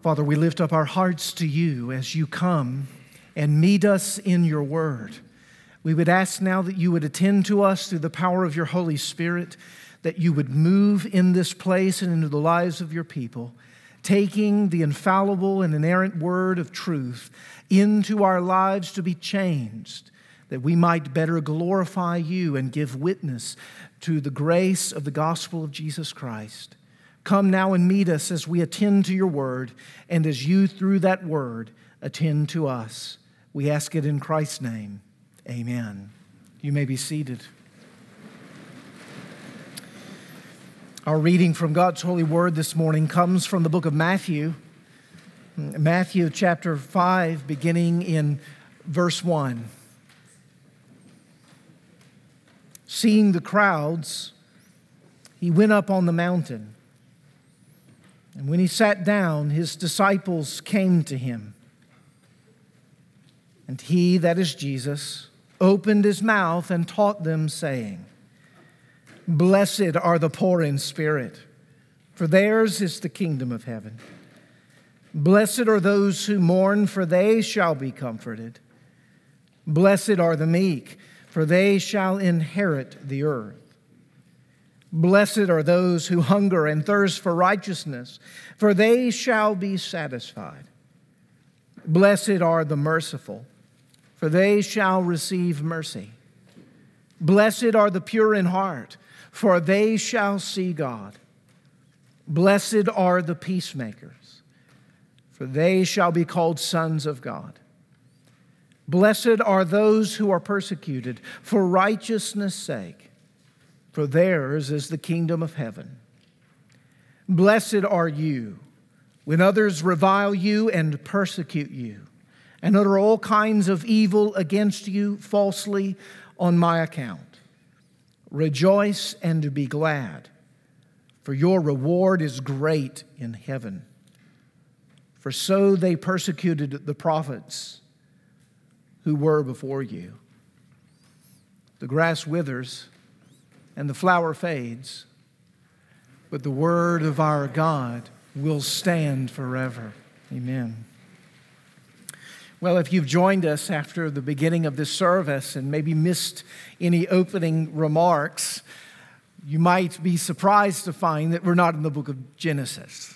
Father, we lift up our hearts to you as you come and meet us in your word. We would ask now that you would attend to us through the power of your Holy Spirit, that you would move in this place and into the lives of your people, taking the infallible and inerrant word of truth into our lives to be changed, that we might better glorify you and give witness to the grace of the gospel of Jesus Christ. Come now and meet us as we attend to your word and as you, through that word, attend to us. We ask it in Christ's name. Amen. You may be seated. Our reading from God's holy word this morning comes from the book of Matthew, Matthew chapter 5, beginning in verse 1. Seeing the crowds, he went up on the mountain. And when he sat down, his disciples came to him. And he, that is Jesus, opened his mouth and taught them, saying, Blessed are the poor in spirit, for theirs is the kingdom of heaven. Blessed are those who mourn, for they shall be comforted. Blessed are the meek, for they shall inherit the earth. Blessed are those who hunger and thirst for righteousness, for they shall be satisfied. Blessed are the merciful, for they shall receive mercy. Blessed are the pure in heart, for they shall see God. Blessed are the peacemakers, for they shall be called sons of God. Blessed are those who are persecuted for righteousness' sake for theirs is the kingdom of heaven. Blessed are you when others revile you and persecute you, and utter all kinds of evil against you falsely on my account. Rejoice and be glad, for your reward is great in heaven. For so they persecuted the prophets who were before you. The grass withers and the flower fades, but the word of our God will stand forever. Amen. Well, if you've joined us after the beginning of this service and maybe missed any opening remarks, you might be surprised to find that we're not in the book of Genesis.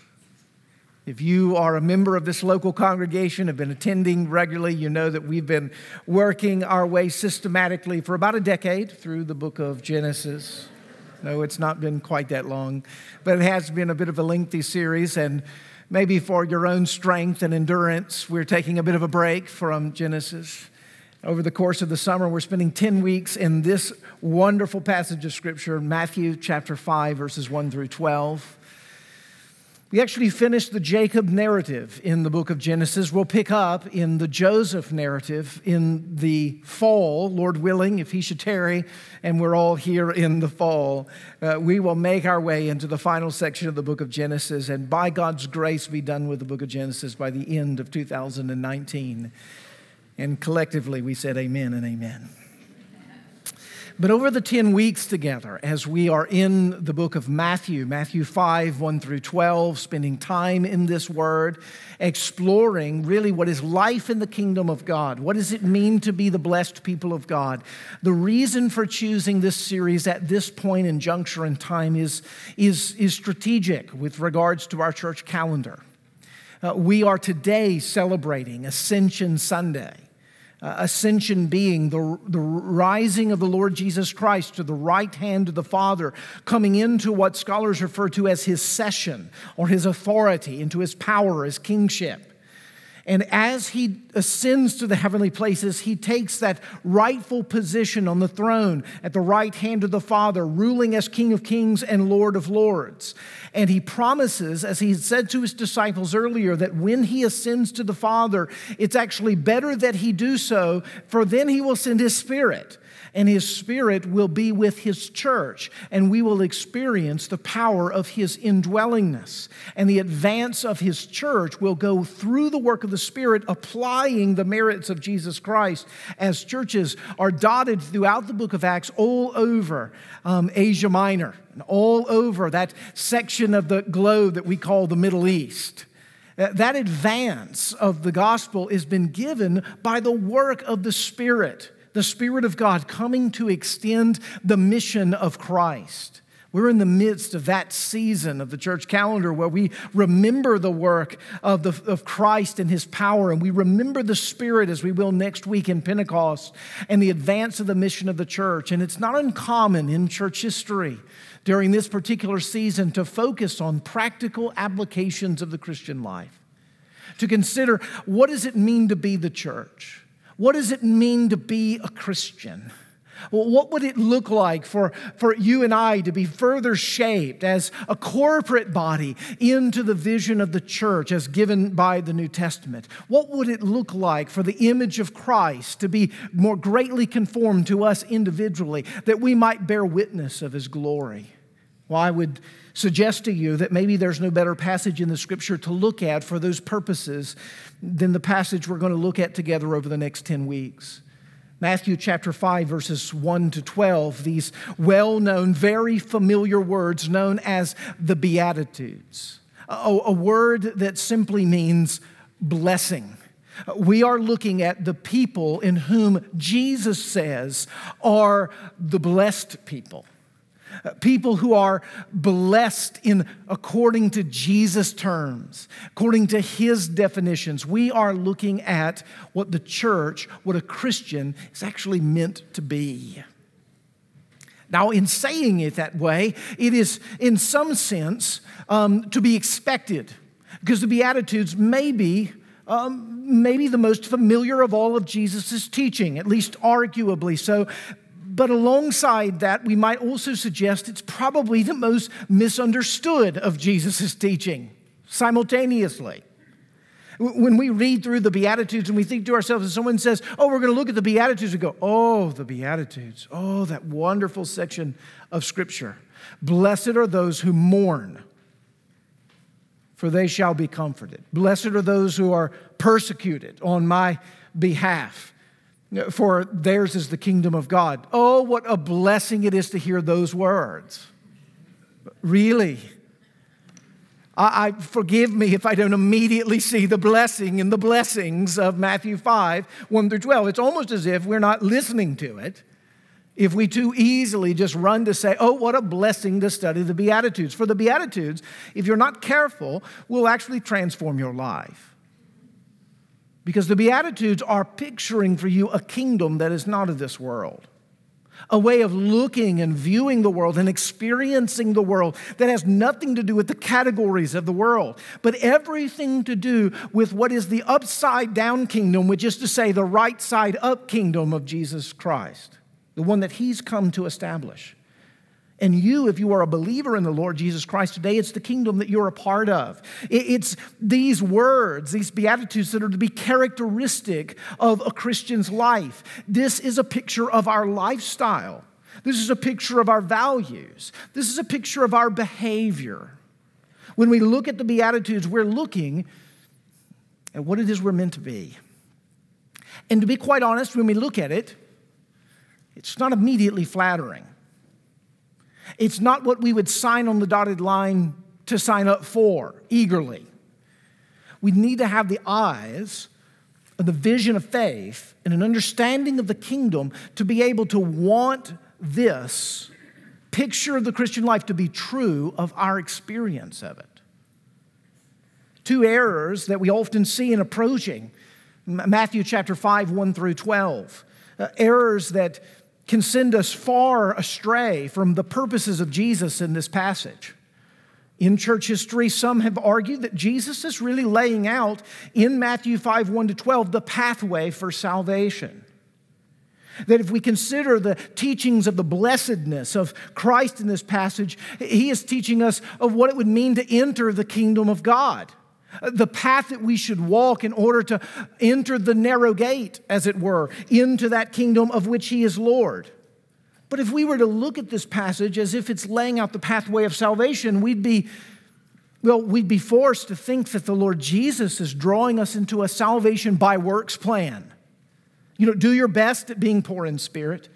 If you are a member of this local congregation, have been attending regularly, you know that we've been working our way systematically for about a decade through the book of Genesis. No, it's not been quite that long, but it has been a bit of a lengthy series, and maybe for your own strength and endurance, we're taking a bit of a break from Genesis. Over the course of the summer, we're spending 10 weeks in this wonderful passage of Scripture, Matthew chapter 5, verses 1 through 12. We actually finished the Jacob narrative in the book of Genesis. We'll pick up in the Joseph narrative in the fall, Lord willing, if he should tarry, and we're all here in the fall. Uh, we will make our way into the final section of the book of Genesis, and by God's grace, be done with the book of Genesis by the end of 2019. And collectively, we said amen and amen. But over the 10 weeks together, as we are in the book of Matthew, Matthew 5, 1 through 12, spending time in this word, exploring really what is life in the kingdom of God. What does it mean to be the blessed people of God? The reason for choosing this series at this point in juncture in time is, is, is strategic with regards to our church calendar. Uh, we are today celebrating Ascension Sunday uh, ascension being the, the rising of the Lord Jesus Christ to the right hand of the Father, coming into what scholars refer to as his session or his authority, into his power, his kingship. And as he ascends to the heavenly places, he takes that rightful position on the throne at the right hand of the Father, ruling as King of Kings and Lord of Lords. And he promises, as he had said to his disciples earlier, that when he ascends to the Father, it's actually better that he do so, for then he will send his Spirit and his spirit will be with his church, and we will experience the power of his indwellingness. And the advance of his church will go through the work of the Spirit, applying the merits of Jesus Christ, as churches are dotted throughout the book of Acts all over um, Asia Minor and all over that section of the globe that we call the Middle East. That advance of the gospel has been given by the work of the Spirit, the Spirit of God coming to extend the mission of Christ. We're in the midst of that season of the church calendar where we remember the work of, the, of Christ and his power, and we remember the Spirit as we will next week in Pentecost and the advance of the mission of the church. And it's not uncommon in church history during this particular season to focus on practical applications of the Christian life, to consider what does it mean to be the church? What does it mean to be a Christian? Well, what would it look like for, for you and I to be further shaped as a corporate body into the vision of the church as given by the New Testament? What would it look like for the image of Christ to be more greatly conformed to us individually that we might bear witness of his glory? Well, I would suggest to you that maybe there's no better passage in the scripture to look at for those purposes than the passage we're going to look at together over the next 10 weeks. Matthew chapter 5, verses 1 to 12, these well known, very familiar words known as the Beatitudes, a, a word that simply means blessing. We are looking at the people in whom Jesus says are the blessed people people who are blessed in according to Jesus' terms, according to his definitions. We are looking at what the church, what a Christian is actually meant to be. Now, in saying it that way, it is in some sense um, to be expected because the Beatitudes may be um, maybe the most familiar of all of Jesus' teaching, at least arguably so. But alongside that, we might also suggest it's probably the most misunderstood of Jesus' teaching simultaneously. When we read through the Beatitudes and we think to ourselves, and someone says, Oh, we're going to look at the Beatitudes, we go, Oh, the Beatitudes. Oh, that wonderful section of Scripture. Blessed are those who mourn, for they shall be comforted. Blessed are those who are persecuted on my behalf for theirs is the kingdom of God. Oh, what a blessing it is to hear those words. Really. I, I, forgive me if I don't immediately see the blessing in the blessings of Matthew 5, 1 through 12. It's almost as if we're not listening to it. If we too easily just run to say, oh, what a blessing to study the Beatitudes. For the Beatitudes, if you're not careful, will actually transform your life. Because the Beatitudes are picturing for you a kingdom that is not of this world, a way of looking and viewing the world and experiencing the world that has nothing to do with the categories of the world, but everything to do with what is the upside down kingdom, which is to say, the right side up kingdom of Jesus Christ, the one that He's come to establish. And you, if you are a believer in the Lord Jesus Christ today, it's the kingdom that you're a part of. It's these words, these beatitudes that are to be characteristic of a Christian's life. This is a picture of our lifestyle. This is a picture of our values. This is a picture of our behavior. When we look at the Beatitudes, we're looking at what it is we're meant to be. And to be quite honest, when we look at it, it's not immediately flattering. It's not what we would sign on the dotted line to sign up for eagerly. We need to have the eyes of the vision of faith and an understanding of the kingdom to be able to want this picture of the Christian life to be true of our experience of it. Two errors that we often see in approaching Matthew chapter 5, 1 through 12. Uh, errors that can send us far astray from the purposes of Jesus in this passage. In church history, some have argued that Jesus is really laying out in Matthew 5 1 to 12 the pathway for salvation. That if we consider the teachings of the blessedness of Christ in this passage, he is teaching us of what it would mean to enter the kingdom of God the path that we should walk in order to enter the narrow gate, as it were, into that kingdom of which He is Lord. But if we were to look at this passage as if it's laying out the pathway of salvation, we'd be, well, we'd be forced to think that the Lord Jesus is drawing us into a salvation by works plan. You know, do your best at being poor in spirit.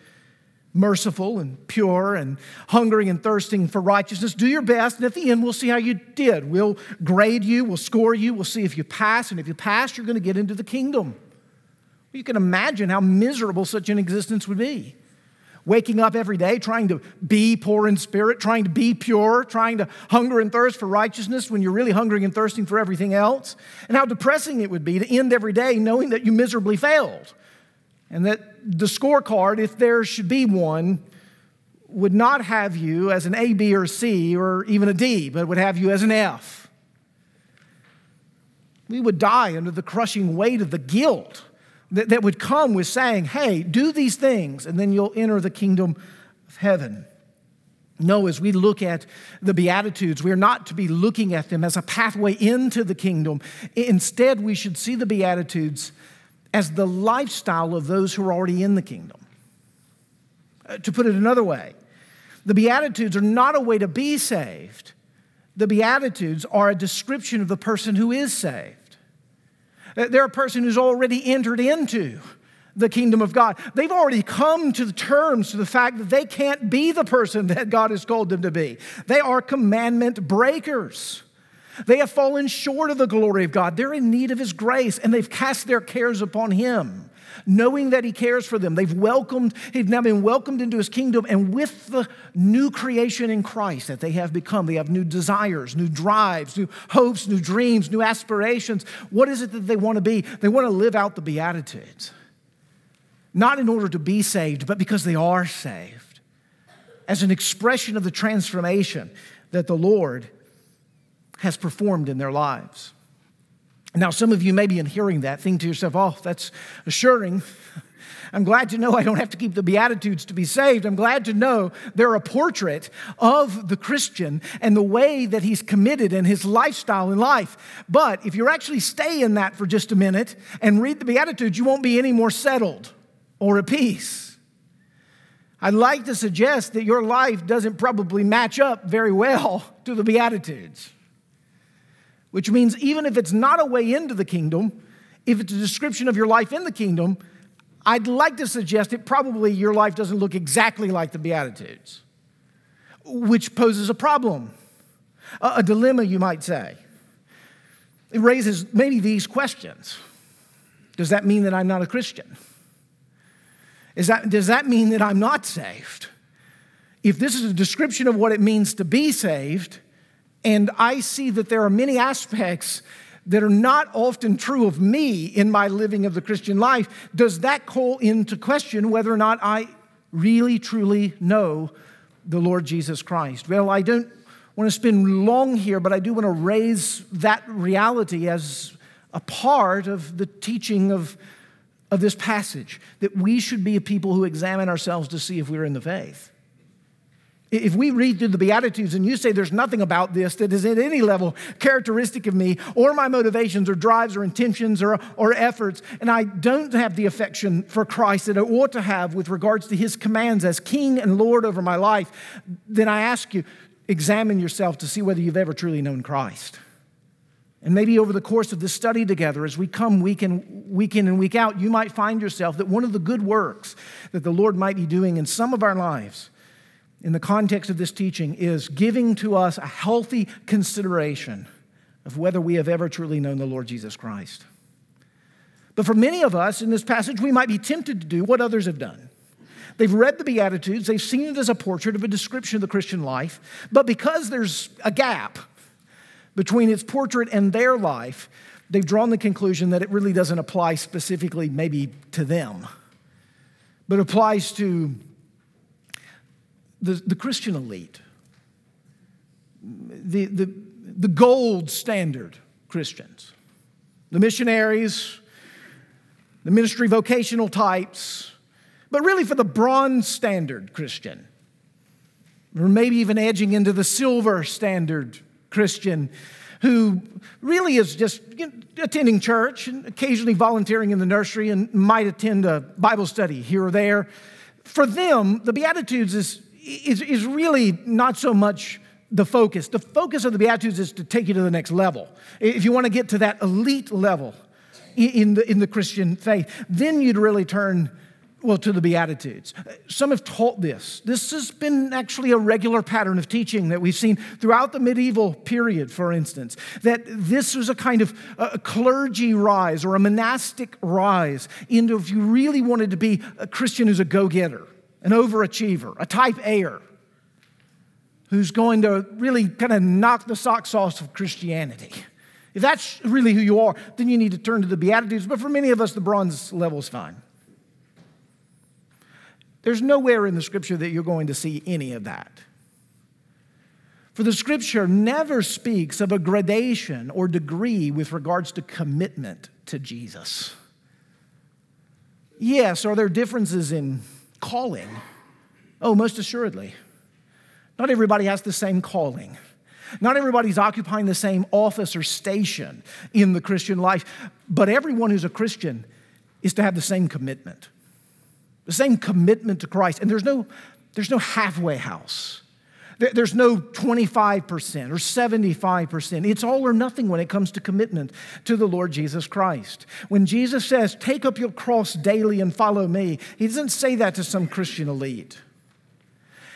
Merciful and pure and hungering and thirsting for righteousness. Do your best, and at the end, we'll see how you did. We'll grade you, we'll score you, we'll see if you pass, and if you pass, you're going to get into the kingdom. You can imagine how miserable such an existence would be. Waking up every day trying to be poor in spirit, trying to be pure, trying to hunger and thirst for righteousness when you're really hungering and thirsting for everything else. And how depressing it would be to end every day knowing that you miserably failed. And that the scorecard, if there should be one, would not have you as an A, B, or C, or even a D, but would have you as an F. We would die under the crushing weight of the guilt that, that would come with saying, hey, do these things, and then you'll enter the kingdom of heaven. No, as we look at the Beatitudes, we are not to be looking at them as a pathway into the kingdom. Instead, we should see the Beatitudes as the lifestyle of those who are already in the kingdom. Uh, to put it another way, the Beatitudes are not a way to be saved, the Beatitudes are a description of the person who is saved. They're a person who's already entered into the kingdom of God. They've already come to the terms to the fact that they can't be the person that God has called them to be. They are commandment breakers. They have fallen short of the glory of God. They're in need of His grace, and they've cast their cares upon Him, knowing that He cares for them. They've welcomed, they've now been welcomed into His kingdom, and with the new creation in Christ that they have become, they have new desires, new drives, new hopes, new dreams, new aspirations. What is it that they want to be? They want to live out the Beatitudes, not in order to be saved, but because they are saved, as an expression of the transformation that the Lord has performed in their lives. Now, some of you may be in hearing that, think to yourself, oh, that's assuring. I'm glad to know I don't have to keep the Beatitudes to be saved. I'm glad to know they're a portrait of the Christian and the way that he's committed and his lifestyle in life. But if you actually stay in that for just a minute and read the Beatitudes, you won't be any more settled or at peace. I'd like to suggest that your life doesn't probably match up very well to the Beatitudes which means even if it's not a way into the kingdom, if it's a description of your life in the kingdom, I'd like to suggest that probably your life doesn't look exactly like the Beatitudes, which poses a problem, a, a dilemma, you might say. It raises maybe these questions Does that mean that I'm not a Christian? Is that, does that mean that I'm not saved? If this is a description of what it means to be saved, and I see that there are many aspects that are not often true of me in my living of the Christian life. Does that call into question whether or not I really, truly know the Lord Jesus Christ? Well, I don't want to spend long here, but I do want to raise that reality as a part of the teaching of, of this passage that we should be a people who examine ourselves to see if we're in the faith. If we read through the Beatitudes and you say there's nothing about this that is at any level characteristic of me or my motivations or drives or intentions or, or efforts, and I don't have the affection for Christ that I ought to have with regards to his commands as King and Lord over my life, then I ask you, examine yourself to see whether you've ever truly known Christ. And maybe over the course of this study together, as we come week in, week in and week out, you might find yourself that one of the good works that the Lord might be doing in some of our lives in the context of this teaching is giving to us a healthy consideration of whether we have ever truly known the Lord Jesus Christ. But for many of us in this passage, we might be tempted to do what others have done. They've read the Beatitudes, they've seen it as a portrait of a description of the Christian life, but because there's a gap between its portrait and their life, they've drawn the conclusion that it really doesn't apply specifically, maybe to them, but applies to the, the Christian elite, the, the, the gold standard Christians, the missionaries, the ministry vocational types, but really for the bronze standard Christian, or maybe even edging into the silver standard Christian who really is just attending church and occasionally volunteering in the nursery and might attend a Bible study here or there. For them, the Beatitudes is is, is really not so much the focus. The focus of the Beatitudes is to take you to the next level. If you want to get to that elite level in the, in the Christian faith, then you'd really turn well, to the Beatitudes. Some have taught this. This has been actually a regular pattern of teaching that we've seen throughout the medieval period, for instance, that this was a kind of a clergy rise or a monastic rise into if you really wanted to be a Christian who's a go getter, an overachiever, a type A who's going to really kind of knock the socks off of Christianity. If that's really who you are, then you need to turn to the Beatitudes. But for many of us, the bronze level is fine. There's nowhere in the scripture that you're going to see any of that. For the scripture never speaks of a gradation or degree with regards to commitment to Jesus. Yes, are there differences in calling? Oh, most assuredly. Not everybody has the same calling. Not everybody's occupying the same office or station in the Christian life, but everyone who's a Christian is to have the same commitment the same commitment to Christ. And there's no, there's no halfway house. There's no 25% or 75%. It's all or nothing when it comes to commitment to the Lord Jesus Christ. When Jesus says, Take up your cross daily and follow me, he doesn't say that to some Christian elite.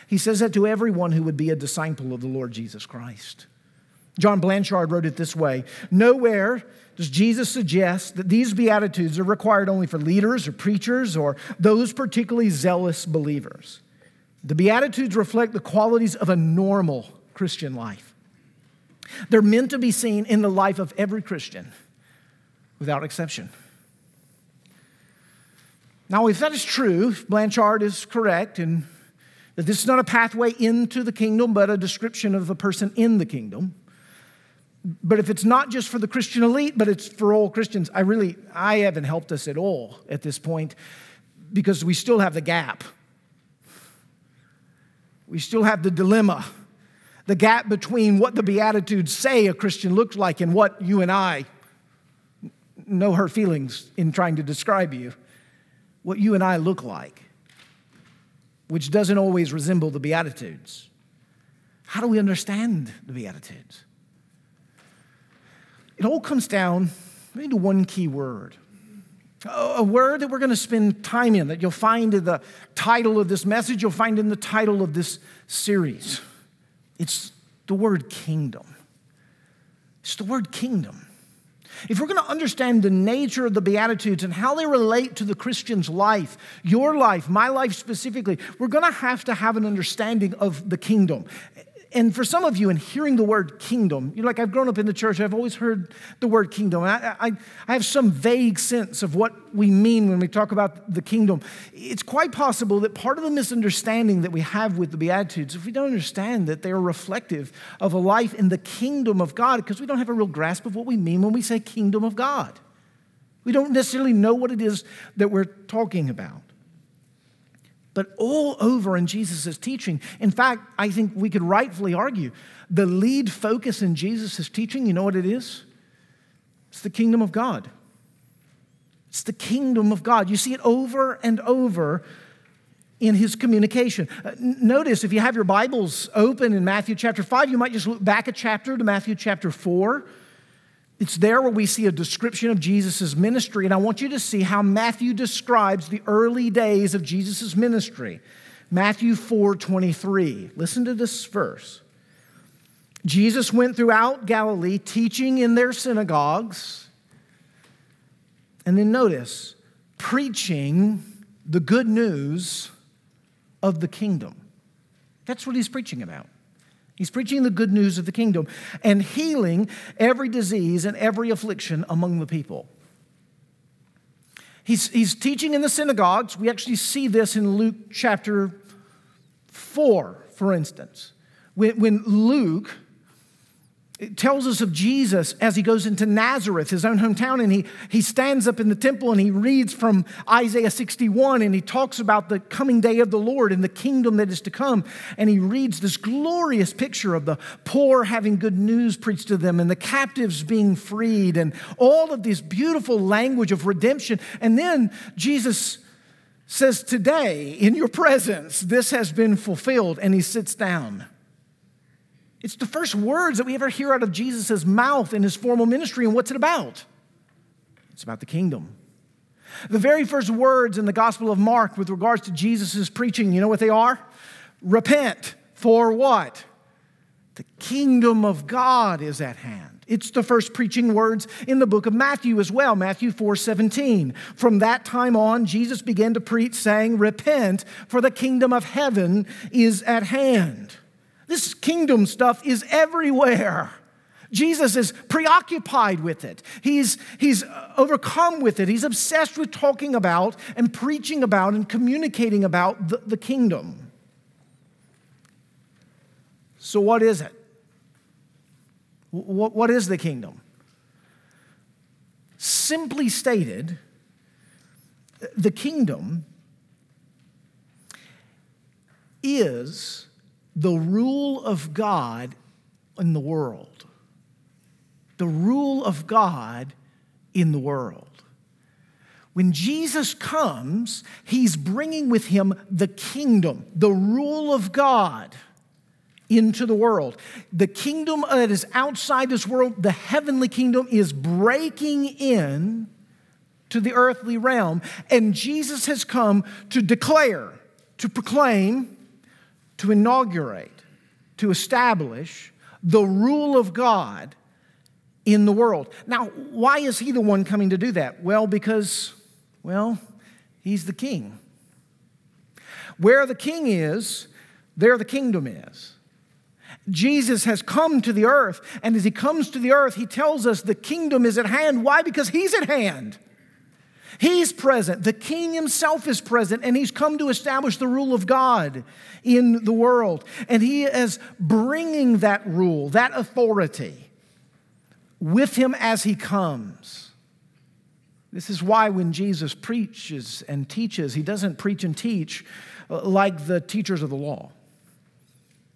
He says that to everyone who would be a disciple of the Lord Jesus Christ. John Blanchard wrote it this way Nowhere does Jesus suggest that these Beatitudes are required only for leaders or preachers or those particularly zealous believers. The Beatitudes reflect the qualities of a normal Christian life. They're meant to be seen in the life of every Christian without exception. Now, if that is true, if Blanchard is correct, and that this is not a pathway into the kingdom, but a description of a person in the kingdom, but if it's not just for the Christian elite, but it's for all Christians, I really, I haven't helped us at all at this point because we still have the gap. We still have the dilemma, the gap between what the Beatitudes say a Christian looks like and what you and I, know her feelings in trying to describe you, what you and I look like, which doesn't always resemble the Beatitudes. How do we understand the Beatitudes? It all comes down to one key word. A word that we're going to spend time in, that you'll find in the title of this message, you'll find in the title of this series. It's the word kingdom. It's the word kingdom. If we're going to understand the nature of the Beatitudes and how they relate to the Christian's life, your life, my life specifically, we're going to have to have an understanding of the kingdom. And for some of you, in hearing the word kingdom, you're like, I've grown up in the church, I've always heard the word kingdom. I, I, I, have some vague sense of what we mean when we talk about the kingdom. It's quite possible that part of the misunderstanding that we have with the Beatitudes, if we don't understand that they are reflective of a life in the kingdom of God, because we don't have a real grasp of what we mean when we say kingdom of God. We don't necessarily know what it is that we're talking about but all over in Jesus' teaching. In fact, I think we could rightfully argue the lead focus in Jesus' teaching, you know what it is? It's the kingdom of God. It's the kingdom of God. You see it over and over in his communication. Uh, notice if you have your Bibles open in Matthew chapter 5, you might just look back a chapter to Matthew chapter 4. It's there where we see a description of Jesus' ministry, and I want you to see how Matthew describes the early days of Jesus' ministry. Matthew 4 23. Listen to this verse. Jesus went throughout Galilee, teaching in their synagogues, and then notice, preaching the good news of the kingdom. That's what he's preaching about. He's preaching the good news of the kingdom and healing every disease and every affliction among the people. He's, he's teaching in the synagogues. We actually see this in Luke chapter 4, for instance. When, when Luke it tells us of Jesus as he goes into Nazareth, his own hometown, and he, he stands up in the temple and he reads from Isaiah 61 and he talks about the coming day of the Lord and the kingdom that is to come. And he reads this glorious picture of the poor having good news preached to them and the captives being freed and all of this beautiful language of redemption. And then Jesus says, Today, in your presence, this has been fulfilled. And he sits down. It's the first words that we ever hear out of Jesus' mouth in his formal ministry. And what's it about? It's about the kingdom. The very first words in the Gospel of Mark with regards to Jesus' preaching, you know what they are? Repent. For what? The kingdom of God is at hand. It's the first preaching words in the book of Matthew as well, Matthew 4 17. From that time on, Jesus began to preach, saying, Repent, for the kingdom of heaven is at hand. This kingdom stuff is everywhere. Jesus is preoccupied with it. He's, he's overcome with it. He's obsessed with talking about and preaching about and communicating about the, the kingdom. So, what is it? What, what is the kingdom? Simply stated, the kingdom is the rule of God in the world the rule of God in the world. When Jesus comes, he's bringing with him the kingdom, the rule of God into the world. The kingdom that is outside this world, the heavenly kingdom, is breaking in to the earthly realm. And Jesus has come to declare, to proclaim, to inaugurate, to establish the rule of God in the world. Now, why is he the one coming to do that? Well, because, well, he's the king. Where the king is, there the kingdom is. Jesus has come to the earth, and as he comes to the earth, he tells us the kingdom is at hand. Why? Because he's at hand. He's present. The king himself is present, and he's come to establish the rule of God in the world. And he is bringing that rule, that authority with him as he comes. This is why when Jesus preaches and teaches, he doesn't preach and teach uh, like the teachers of the law.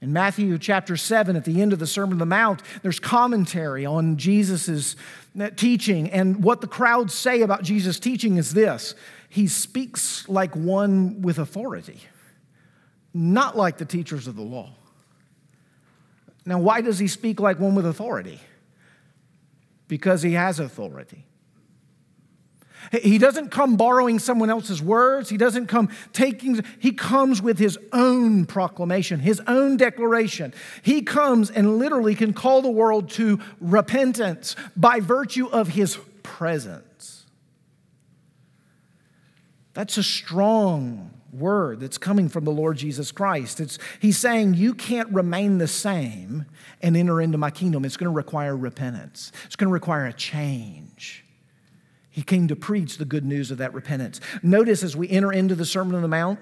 In Matthew chapter 7, at the end of the Sermon on the Mount, there's commentary on Jesus' uh, teaching. And what the crowds say about Jesus' teaching is this He speaks like one with authority, not like the teachers of the law. Now, why does he speak like one with authority? because he has authority. He doesn't come borrowing someone else's words. He doesn't come taking, he comes with his own proclamation, his own declaration. He comes and literally can call the world to repentance by virtue of his presence. That's a strong word that's coming from the Lord Jesus Christ. It's, he's saying, You can't remain the same and enter into my kingdom. It's going to require repentance, it's going to require a change. He came to preach the good news of that repentance. Notice as we enter into the Sermon on the Mount,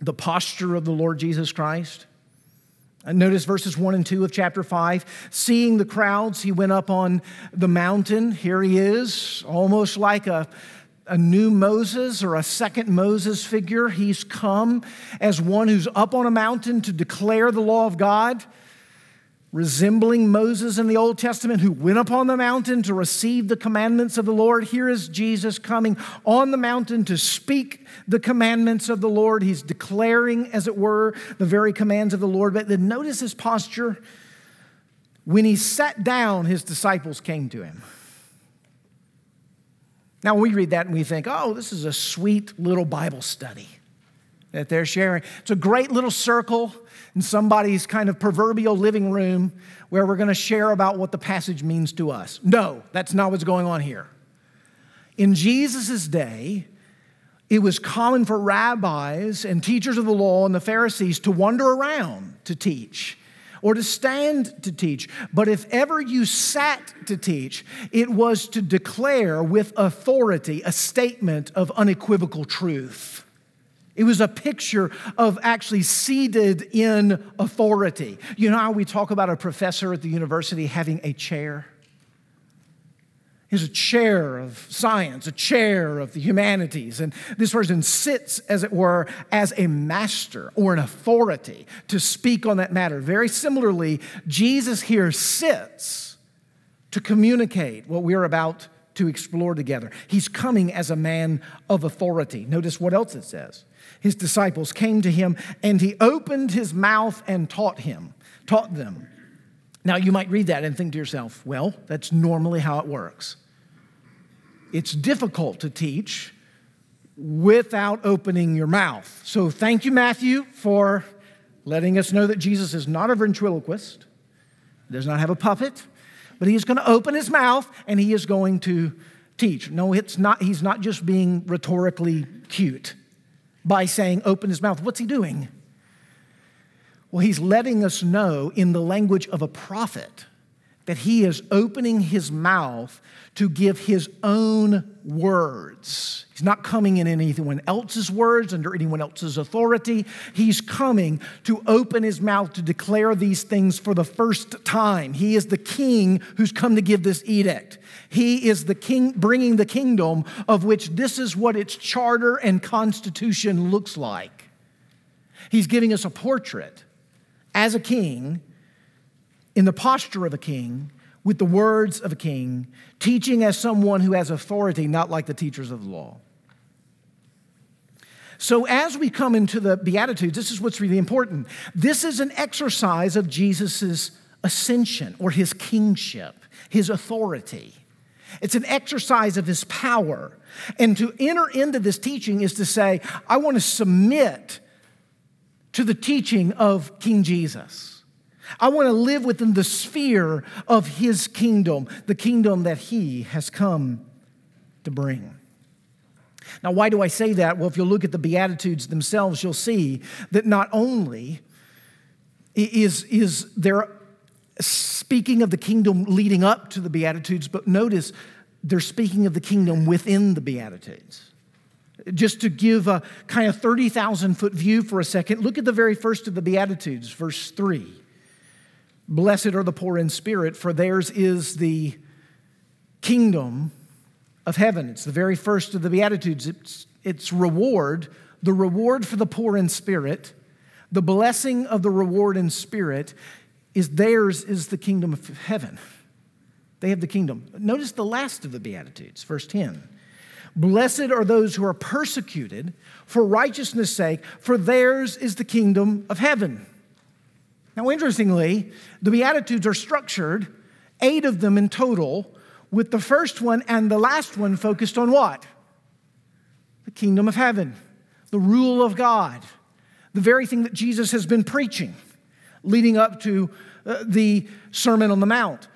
the posture of the Lord Jesus Christ. Uh, notice verses 1 and 2 of chapter 5. Seeing the crowds, he went up on the mountain. Here he is, almost like a a new Moses or a second Moses figure. He's come as one who's up on a mountain to declare the law of God, resembling Moses in the Old Testament who went up on the mountain to receive the commandments of the Lord. Here is Jesus coming on the mountain to speak the commandments of the Lord. He's declaring, as it were, the very commands of the Lord. But then notice his posture. When he sat down, his disciples came to him. Now, we read that and we think, oh, this is a sweet little Bible study that they're sharing. It's a great little circle in somebody's kind of proverbial living room where we're going to share about what the passage means to us. No, that's not what's going on here. In Jesus' day, it was common for rabbis and teachers of the law and the Pharisees to wander around to teach or to stand to teach. But if ever you sat to teach, it was to declare with authority a statement of unequivocal truth. It was a picture of actually seated in authority. You know how we talk about a professor at the university having a chair? He's a chair of science, a chair of the humanities. And this person sits, as it were, as a master or an authority to speak on that matter. Very similarly, Jesus here sits to communicate what we're about to explore together. He's coming as a man of authority. Notice what else it says. His disciples came to him and he opened his mouth and taught him, taught them. Now you might read that and think to yourself, well, that's normally how it works. It's difficult to teach without opening your mouth. So thank you, Matthew, for letting us know that Jesus is not a ventriloquist, does not have a puppet, but he is going to open his mouth and he is going to teach. No, it's not, he's not just being rhetorically cute by saying, open his mouth. What's he doing? Well, he's letting us know in the language of a prophet that he is opening his mouth to give his own words. He's not coming in anyone else's words, under anyone else's authority. He's coming to open his mouth to declare these things for the first time. He is the king who's come to give this edict. He is the king bringing the kingdom of which this is what its charter and constitution looks like. He's giving us a portrait as a king in the posture of a king with the words of a king, teaching as someone who has authority, not like the teachers of the law. So, as we come into the Beatitudes, this is what's really important. This is an exercise of Jesus' ascension or his kingship, his authority. It's an exercise of his power. And to enter into this teaching is to say, I want to submit to the teaching of King Jesus. I want to live within the sphere of his kingdom, the kingdom that he has come to bring. Now, why do I say that? Well, if you look at the Beatitudes themselves, you'll see that not only is, is there speaking of the kingdom leading up to the Beatitudes, but notice they're speaking of the kingdom within the Beatitudes. Just to give a kind of 30,000 foot view for a second, look at the very first of the Beatitudes, verse 3. Blessed are the poor in spirit, for theirs is the kingdom of heaven. It's the very first of the Beatitudes. It's, it's reward, the reward for the poor in spirit, the blessing of the reward in spirit is theirs is the kingdom of heaven. They have the kingdom. Notice the last of the Beatitudes, verse 10. Blessed are those who are persecuted for righteousness' sake, for theirs is the kingdom of heaven. Now, interestingly, the Beatitudes are structured, eight of them in total, with the first one and the last one focused on what? The kingdom of heaven, the rule of God, the very thing that Jesus has been preaching leading up to uh, the Sermon on the Mount.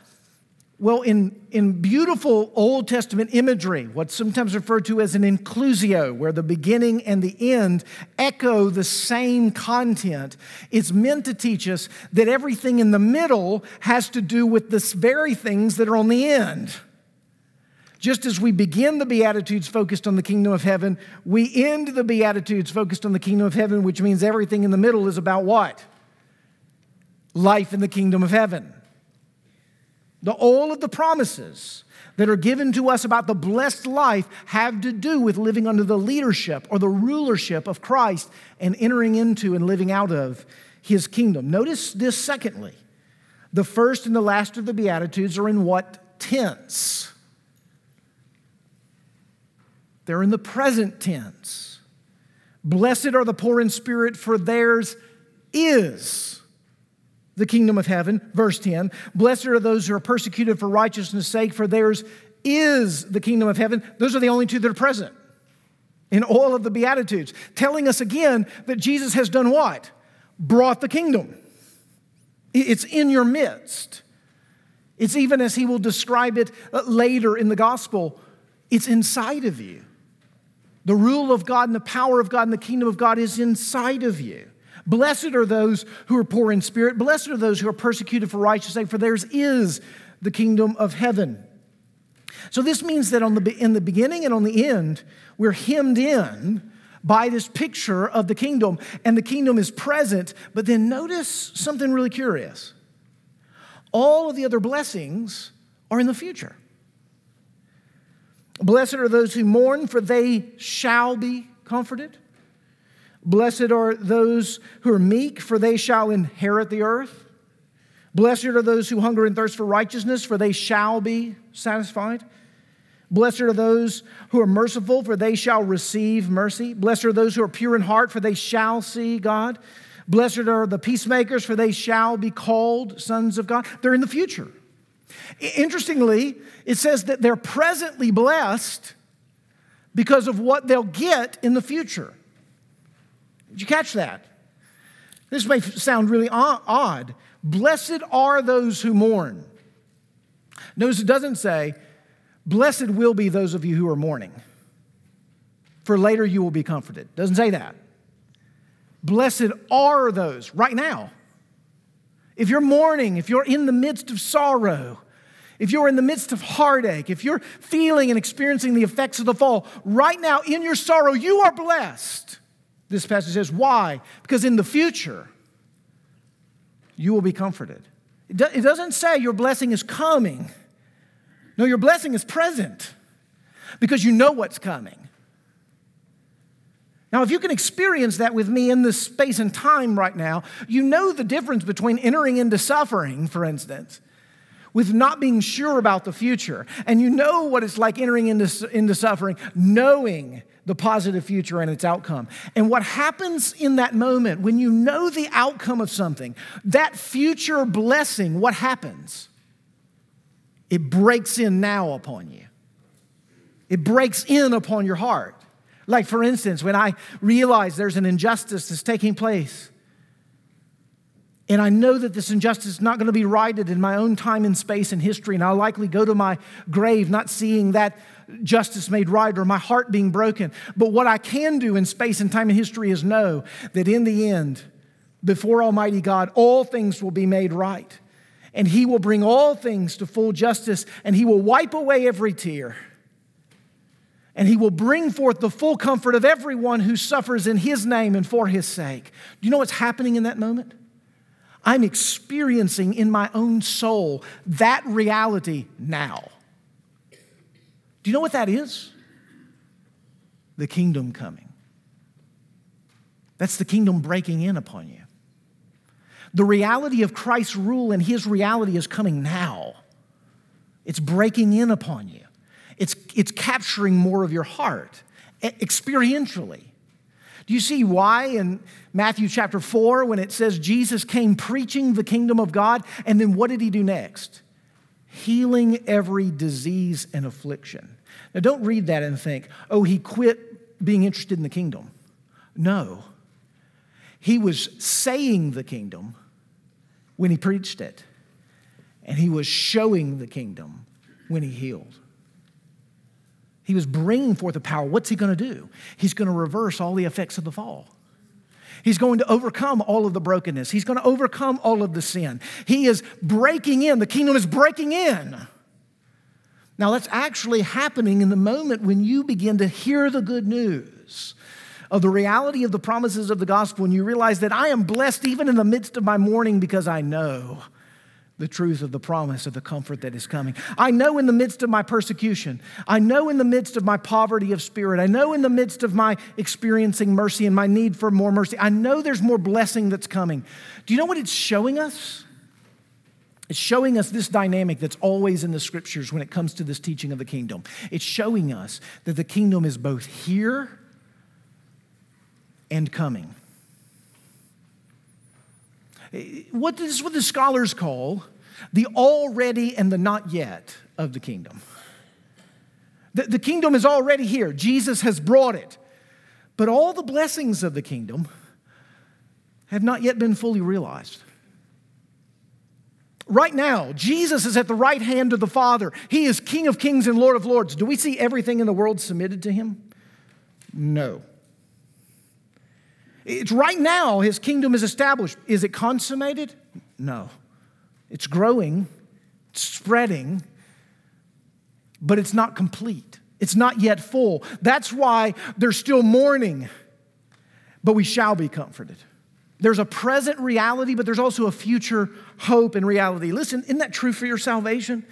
Well, in, in beautiful Old Testament imagery, what's sometimes referred to as an inclusio, where the beginning and the end echo the same content, it's meant to teach us that everything in the middle has to do with the very things that are on the end. Just as we begin the Beatitudes focused on the kingdom of heaven, we end the Beatitudes focused on the kingdom of heaven, which means everything in the middle is about what? Life in the kingdom of heaven. The, all of the promises that are given to us about the blessed life have to do with living under the leadership or the rulership of Christ and entering into and living out of his kingdom. Notice this secondly. The first and the last of the Beatitudes are in what tense? They're in the present tense. Blessed are the poor in spirit, for theirs is the kingdom of heaven. Verse 10 Blessed are those who are persecuted for righteousness' sake, for theirs is the kingdom of heaven. Those are the only two that are present in all of the Beatitudes, telling us again that Jesus has done what? Brought the kingdom. It's in your midst. It's even as he will describe it uh, later in the gospel, it's inside of you. The rule of God and the power of God and the kingdom of God is inside of you. Blessed are those who are poor in spirit. Blessed are those who are persecuted for righteousness' sake, for theirs is the kingdom of heaven. So this means that on the, in the beginning and on the end, we're hemmed in by this picture of the kingdom, and the kingdom is present. But then notice something really curious. All of the other blessings are in the future. Blessed are those who mourn, for they shall be comforted. Blessed are those who are meek, for they shall inherit the earth. Blessed are those who hunger and thirst for righteousness, for they shall be satisfied. Blessed are those who are merciful, for they shall receive mercy. Blessed are those who are pure in heart, for they shall see God. Blessed are the peacemakers, for they shall be called sons of God. They're in the future. Interestingly, it says that they're presently blessed, because of what they'll get in the future. Did you catch that? This may sound really odd. Blessed are those who mourn. Notice it doesn't say, Blessed will be those of you who are mourning, for later you will be comforted. Doesn't say that. Blessed are those right now. If you're mourning, if you're in the midst of sorrow, if you're in the midst of heartache, if you're feeling and experiencing the effects of the fall, right now in your sorrow, you are blessed. This passage says, Why? Because in the future, you will be comforted. It doesn't say your blessing is coming. No, your blessing is present because you know what's coming. Now, if you can experience that with me in this space and time right now, you know the difference between entering into suffering, for instance, with not being sure about the future. And you know what it's like entering into, into suffering, knowing the positive future and its outcome. And what happens in that moment when you know the outcome of something, that future blessing, what happens? It breaks in now upon you. It breaks in upon your heart. Like, for instance, when I realize there's an injustice that's taking place, and I know that this injustice is not going to be righted in my own time and space and history, and I'll likely go to my grave not seeing that justice made right or my heart being broken. But what I can do in space and time and history is know that in the end, before Almighty God, all things will be made right. And He will bring all things to full justice, and He will wipe away every tear and he will bring forth the full comfort of everyone who suffers in his name and for his sake. Do you know what's happening in that moment? I'm experiencing in my own soul that reality now. Do you know what that is? The kingdom coming. That's the kingdom breaking in upon you. The reality of Christ's rule and his reality is coming now. It's breaking in upon you. It's, it's capturing more of your heart experientially. Do you see why in Matthew chapter 4 when it says Jesus came preaching the kingdom of God? And then what did he do next? Healing every disease and affliction. Now, don't read that and think, oh, he quit being interested in the kingdom. No. He was saying the kingdom when he preached it, and he was showing the kingdom when he healed. He was bringing forth the power. What's he going to do? He's going to reverse all the effects of the fall. He's going to overcome all of the brokenness. He's going to overcome all of the sin. He is breaking in. The kingdom is breaking in. Now, that's actually happening in the moment when you begin to hear the good news of the reality of the promises of the gospel and you realize that I am blessed even in the midst of my mourning because I know the truth of the promise of the comfort that is coming. I know in the midst of my persecution, I know in the midst of my poverty of spirit, I know in the midst of my experiencing mercy and my need for more mercy, I know there's more blessing that's coming. Do you know what it's showing us? It's showing us this dynamic that's always in the scriptures when it comes to this teaching of the kingdom. It's showing us that the kingdom is both here and coming. What is what the scholars call the already and the not yet of the kingdom. The, the kingdom is already here, Jesus has brought it. But all the blessings of the kingdom have not yet been fully realized. Right now, Jesus is at the right hand of the Father. He is King of kings and Lord of lords. Do we see everything in the world submitted to him? No. It's right now his kingdom is established. Is it consummated? No. It's growing, it's spreading, but it's not complete. It's not yet full. That's why there's still mourning, but we shall be comforted. There's a present reality, but there's also a future hope and reality. Listen, isn't that true for your salvation?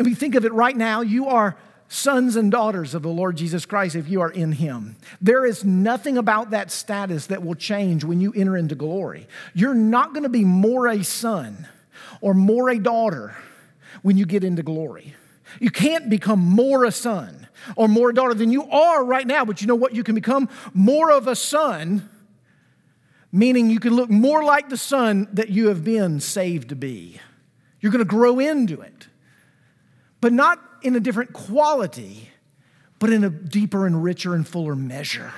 I mean, think of it right now. You are sons and daughters of the Lord Jesus Christ if you are in Him. There is nothing about that status that will change when you enter into glory. You're not going to be more a son or more a daughter when you get into glory. You can't become more a son or more a daughter than you are right now, but you know what? You can become more of a son, meaning you can look more like the son that you have been saved to be. You're going to grow into it, but not in a different quality, but in a deeper and richer and fuller measure.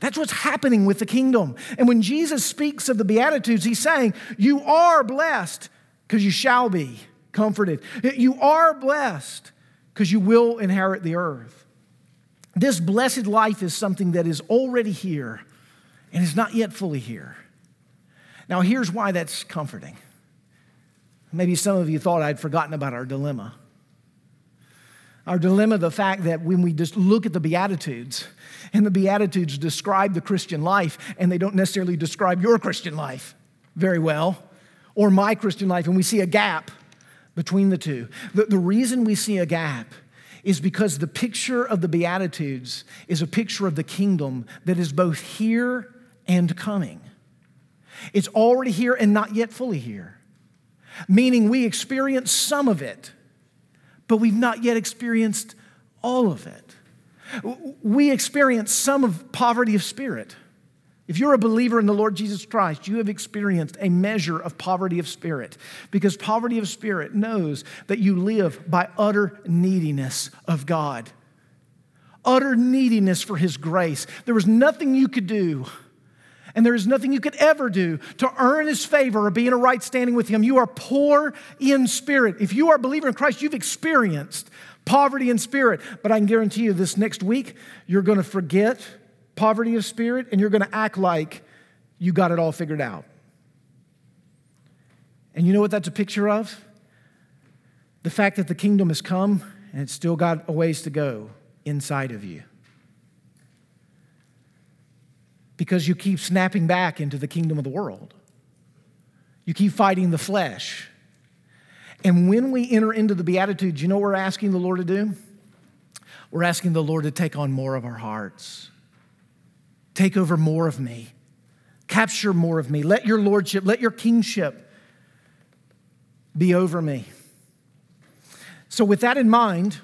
That's what's happening with the kingdom. And when Jesus speaks of the Beatitudes, he's saying, You are blessed because you shall be comforted. You are blessed because you will inherit the earth. This blessed life is something that is already here and is not yet fully here. Now, here's why that's comforting. Maybe some of you thought I'd forgotten about our dilemma. Our dilemma, the fact that when we just look at the Beatitudes, and the Beatitudes describe the Christian life, and they don't necessarily describe your Christian life very well, or my Christian life, and we see a gap between the two. The, the reason we see a gap is because the picture of the Beatitudes is a picture of the kingdom that is both here and coming. It's already here and not yet fully here, meaning we experience some of it but we've not yet experienced all of it. We experience some of poverty of spirit. If you're a believer in the Lord Jesus Christ, you have experienced a measure of poverty of spirit because poverty of spirit knows that you live by utter neediness of God, utter neediness for His grace. There was nothing you could do and there is nothing you could ever do to earn his favor or be in a right standing with him. You are poor in spirit. If you are a believer in Christ, you've experienced poverty in spirit. But I can guarantee you this next week, you're going to forget poverty of spirit and you're going to act like you got it all figured out. And you know what that's a picture of? The fact that the kingdom has come and it's still got a ways to go inside of you because you keep snapping back into the kingdom of the world. You keep fighting the flesh. And when we enter into the Beatitudes, you know what we're asking the Lord to do? We're asking the Lord to take on more of our hearts, take over more of me, capture more of me. Let your lordship, let your kingship be over me. So, with that in mind,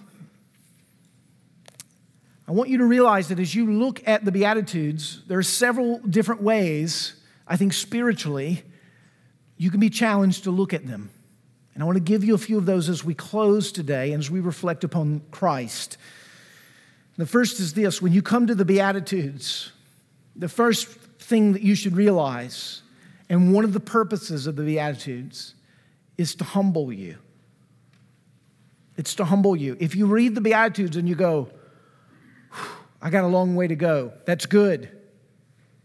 I want you to realize that as you look at the Beatitudes, there are several different ways, I think spiritually, you can be challenged to look at them. And I want to give you a few of those as we close today and as we reflect upon Christ. The first is this when you come to the Beatitudes, the first thing that you should realize, and one of the purposes of the Beatitudes, is to humble you. It's to humble you. If you read the Beatitudes and you go, I got a long way to go. That's good.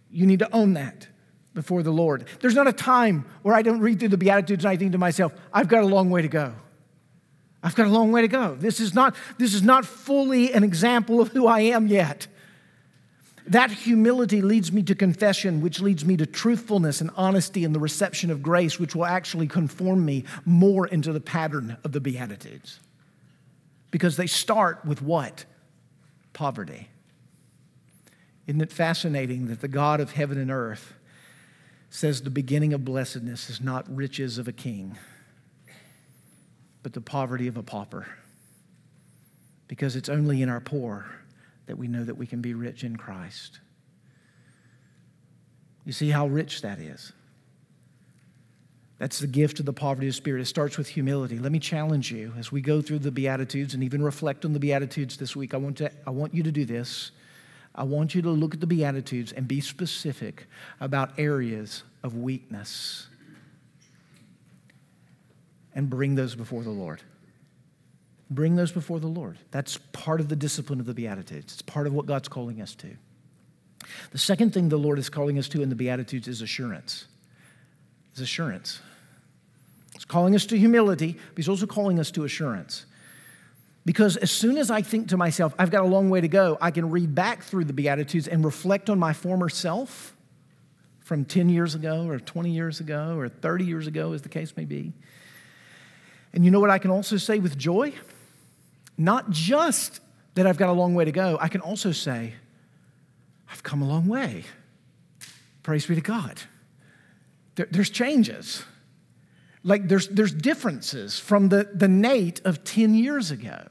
You need to own that before the Lord. There's not a time where I don't read through the Beatitudes and I think to myself, I've got a long way to go. I've got a long way to go. This is not, this is not fully an example of who I am yet. That humility leads me to confession, which leads me to truthfulness and honesty and the reception of grace, which will actually conform me more into the pattern of the Beatitudes. Because they start with what? Poverty. Isn't it fascinating that the God of heaven and earth says the beginning of blessedness is not riches of a king, but the poverty of a pauper? Because it's only in our poor that we know that we can be rich in Christ. You see how rich that is? That's the gift of the poverty of spirit. It starts with humility. Let me challenge you as we go through the Beatitudes and even reflect on the Beatitudes this week. I want, to, I want you to do this. I want you to look at the Beatitudes and be specific about areas of weakness and bring those before the Lord. Bring those before the Lord. That's part of the discipline of the Beatitudes. It's part of what God's calling us to. The second thing the Lord is calling us to in the Beatitudes is assurance. Is assurance. He's calling us to humility, but he's also calling us to assurance. Because as soon as I think to myself, I've got a long way to go, I can read back through the Beatitudes and reflect on my former self from 10 years ago, or 20 years ago, or 30 years ago, as the case may be. And you know what I can also say with joy? Not just that I've got a long way to go, I can also say, I've come a long way. Praise be to God. There, there's changes. Like there's, there's differences from the, the Nate of 10 years ago.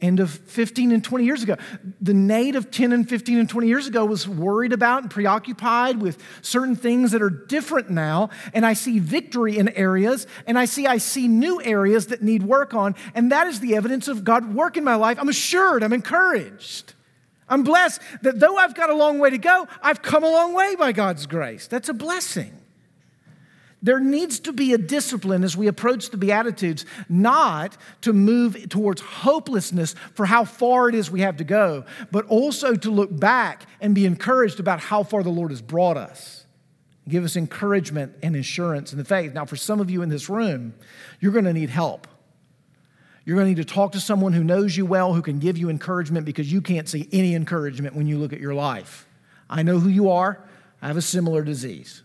and of 15 and 20 years ago. The Nate of 10 and 15 and 20 years ago was worried about and preoccupied with certain things that are different now. And I see victory in areas, and I see I see new areas that need work on. And that is the evidence of God work in my life. I'm assured, I'm encouraged. I'm blessed that though I've got a long way to go, I've come a long way by God's grace. That's a blessing. There needs to be a discipline as we approach the Beatitudes, not to move towards hopelessness for how far it is we have to go, but also to look back and be encouraged about how far the Lord has brought us. Give us encouragement and assurance in the faith. Now, for some of you in this room, you're going to need help. You're going to need to talk to someone who knows you well, who can give you encouragement because you can't see any encouragement when you look at your life. I know who you are. I have a similar disease.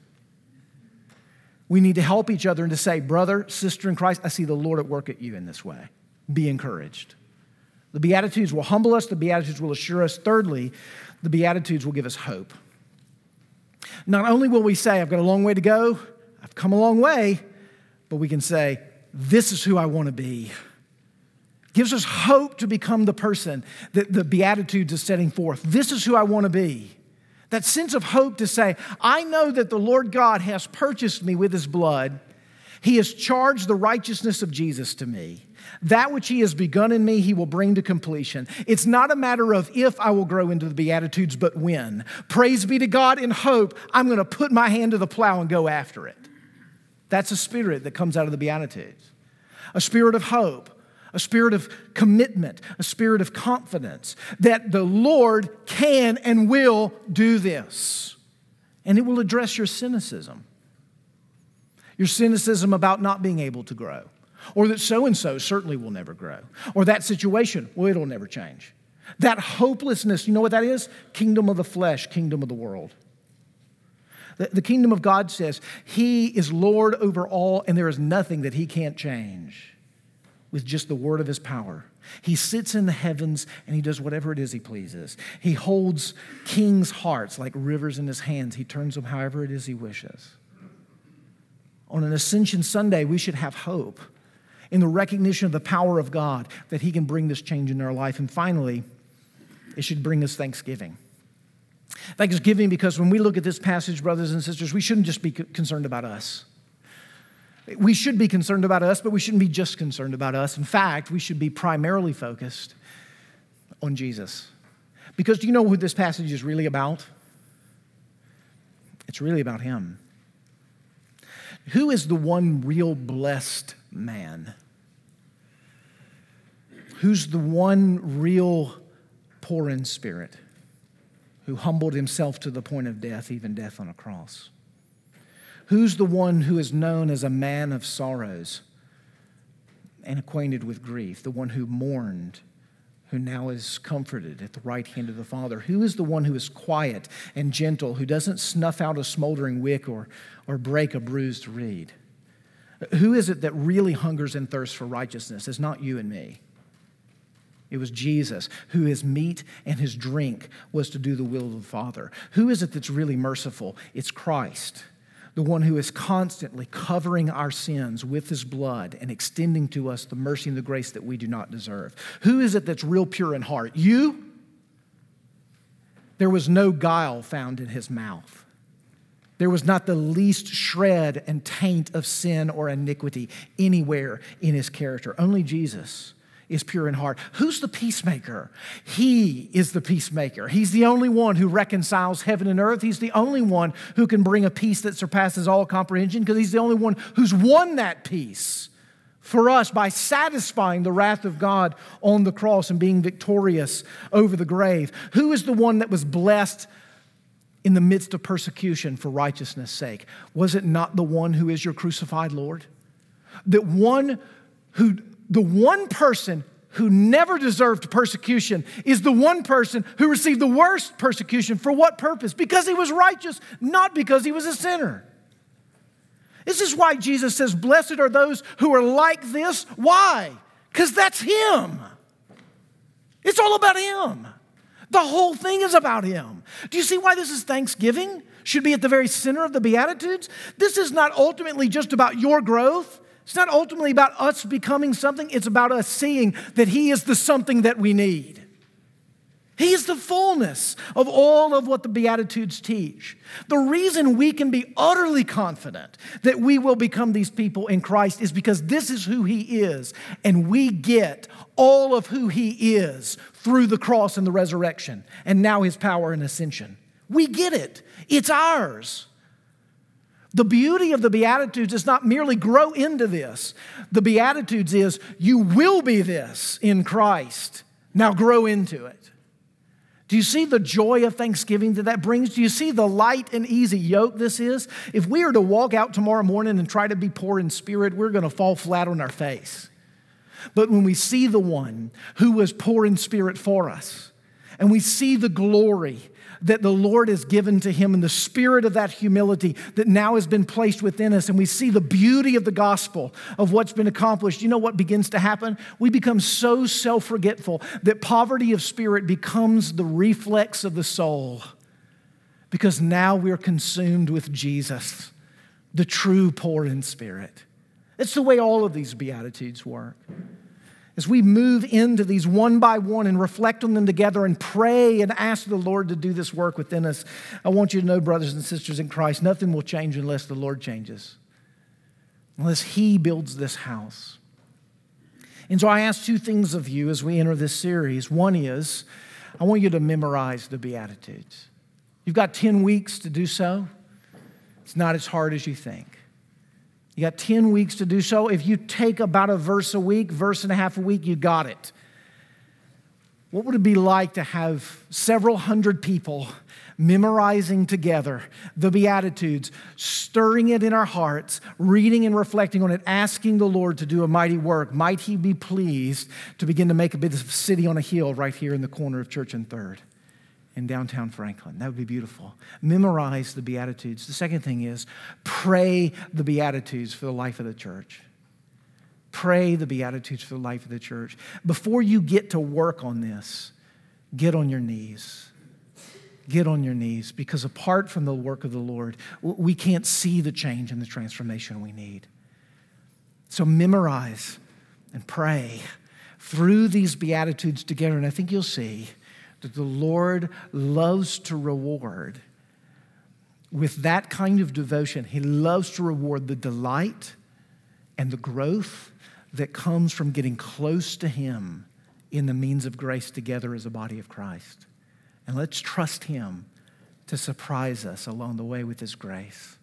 We need to help each other and to say, brother, sister in Christ, I see the Lord at work at you in this way. Be encouraged. The Beatitudes will humble us, the Beatitudes will assure us. Thirdly, the Beatitudes will give us hope. Not only will we say, I've got a long way to go, I've come a long way, but we can say, This is who I want to be. gives us hope to become the person that the Beatitudes is setting forth. This is who I want to be. That sense of hope to say, I know that the Lord God has purchased me with his blood. He has charged the righteousness of Jesus to me. That which he has begun in me, he will bring to completion. It's not a matter of if I will grow into the Beatitudes, but when. Praise be to God in hope, I'm going to put my hand to the plow and go after it. That's a spirit that comes out of the Beatitudes. A spirit of hope, a spirit of commitment, a spirit of confidence that the Lord can and will do this. And it will address your cynicism. Your cynicism about not being able to grow, or that so and so certainly will never grow, or that situation, well, it'll never change. That hopelessness, you know what that is? Kingdom of the flesh, kingdom of the world. The, kingdom of God says, He is Lord over all, and there is nothing that He can't change with just the word of his power. He sits in the heavens and he does whatever it is he pleases. He holds kings' hearts like rivers in his hands. He turns them however it is he wishes. On an Ascension Sunday, we should have hope in the recognition of the power of God that he can bring this change in our life. And finally, it should bring us thanksgiving. Thanksgiving because when we look at this passage, brothers and sisters, we shouldn't just be concerned about us. We should be concerned about us, but we shouldn't be just concerned about us. In fact, we should be primarily focused on Jesus. Because do you know what this passage is really about? It's really about Him. Who is the one real blessed man? Who's the one real poor in spirit who humbled himself to the point of death, even death on a cross? Who's the one who is known as a man of sorrows and acquainted with grief? The one who mourned, who now is comforted at the right hand of the Father? Who is the one who is quiet and gentle, who doesn't snuff out a smoldering wick or, or break a bruised reed? Who is it that really hungers and thirsts for righteousness? It's not you and me. It was Jesus, who his meat and his drink was to do the will of the Father. Who is it that's really merciful? It's Christ the one who is constantly covering our sins with his blood and extending to us the mercy and the grace that we do not deserve. Who is it that's real pure in heart? You? There was no guile found in his mouth. There was not the least shred and taint of sin or iniquity anywhere in his character. Only Jesus is pure in heart. Who's the peacemaker? He is the peacemaker. He's the only one who reconciles heaven and earth. He's the only one who can bring a peace that surpasses all comprehension because he's the only one who's won that peace for us by satisfying the wrath of God on the cross and being victorious over the grave. Who is the one that was blessed? In the midst of persecution for righteousness' sake, was it not the one who is your crucified Lord? That one who the one person who never deserved persecution is the one person who received the worst persecution. For what purpose? Because he was righteous, not because he was a sinner. This is why Jesus says, Blessed are those who are like this. Why? Because that's him. It's all about him. The whole thing is about him. Do you see why this is Thanksgiving? Should be at the very center of the Beatitudes. This is not ultimately just about your growth. It's not ultimately about us becoming something, it's about us seeing that He is the something that we need. He is the fullness of all of what the Beatitudes teach. The reason we can be utterly confident that we will become these people in Christ is because this is who He is, and we get all of who He is through the cross and the resurrection, and now His power and ascension. We get it, it's ours. The beauty of the Beatitudes is not merely grow into this. The Beatitudes is you will be this in Christ. Now grow into it. Do you see the joy of thanksgiving that that brings? Do you see the light and easy yoke this is? If we are to walk out tomorrow morning and try to be poor in spirit, we're going to fall flat on our face. But when we see the one who was poor in spirit for us, and we see the glory that the Lord has given to him and the spirit of that humility that now has been placed within us, and we see the beauty of the gospel of what's been accomplished, you know what begins to happen? We become so self forgetful that poverty of spirit becomes the reflex of the soul because now we're consumed with Jesus, the true poor in spirit. It's the way all of these Beatitudes work as we move into these one by one and reflect on them together and pray and ask the Lord to do this work within us, I want you to know, brothers and sisters in Christ, nothing will change unless the Lord changes, unless He builds this house. And so I ask two things of you as we enter this series. One is, I want you to memorize the Beatitudes. You've got 10 weeks to do so. It's not as hard as you think. You got 10 weeks to do so. If you take about a verse a week, verse and a half a week, you got it. What would it be like to have several hundred people memorizing together the Beatitudes, stirring it in our hearts, reading and reflecting on it, asking the Lord to do a mighty work? Might He be pleased to begin to make a bit of city on a hill right here in the corner of Church and Third? In downtown Franklin. That would be beautiful. Memorize the Beatitudes. The second thing is pray the Beatitudes for the life of the church. Pray the Beatitudes for the life of the church. Before you get to work on this, get on your knees. Get on your knees because apart from the work of the Lord, we can't see the change and the transformation we need. So memorize and pray through these Beatitudes together, and I think you'll see that the Lord loves to reward with that kind of devotion. He loves to reward the delight and the growth that comes from getting close to Him in the means of grace together as a body of Christ. And let's trust Him to surprise us along the way with His grace.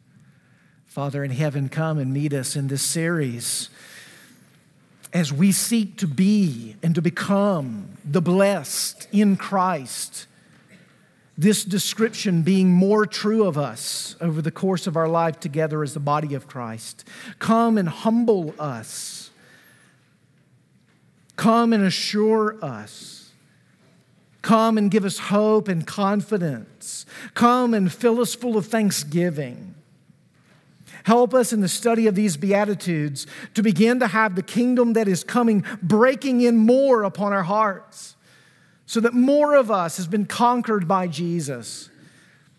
Father in heaven, come and meet us in this series as we seek to be and to become the blessed in Christ, this description being more true of us over the course of our life together as the body of Christ. Come and humble us. Come and assure us. Come and give us hope and confidence. Come and fill us full of thanksgiving. Help us in the study of these Beatitudes to begin to have the kingdom that is coming breaking in more upon our hearts so that more of us has been conquered by Jesus.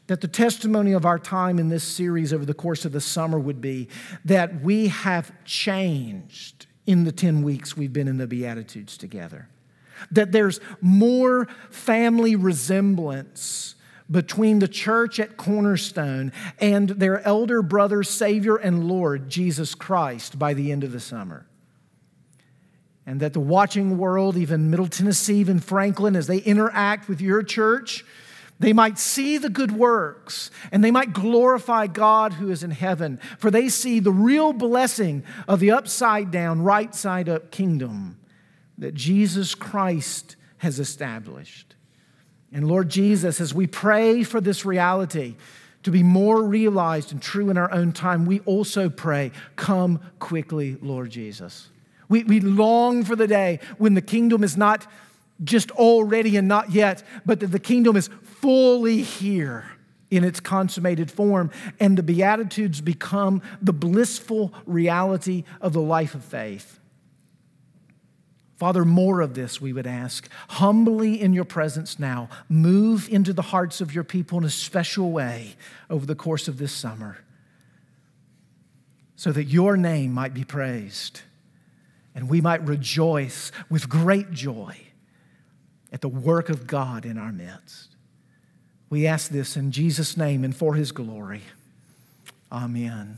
That the testimony of our time in this series over the course of the summer would be that we have changed in the 10 weeks we've been in the Beatitudes together. That there's more family resemblance between the church at Cornerstone and their elder brother, Savior, and Lord, Jesus Christ, by the end of the summer. And that the watching world, even Middle Tennessee, even Franklin, as they interact with your church, they might see the good works and they might glorify God who is in heaven, for they see the real blessing of the upside down, right side up kingdom that Jesus Christ has established. And Lord Jesus, as we pray for this reality to be more realized and true in our own time, we also pray, come quickly, Lord Jesus. We, we long for the day when the kingdom is not just already and not yet, but that the kingdom is fully here in its consummated form, and the Beatitudes become the blissful reality of the life of faith. Father, more of this we would ask. Humbly in your presence now, move into the hearts of your people in a special way over the course of this summer. so that your name might be praised and we might rejoice with great joy at the work of God in our midst. We ask this in Jesus' name and for his glory. Amen.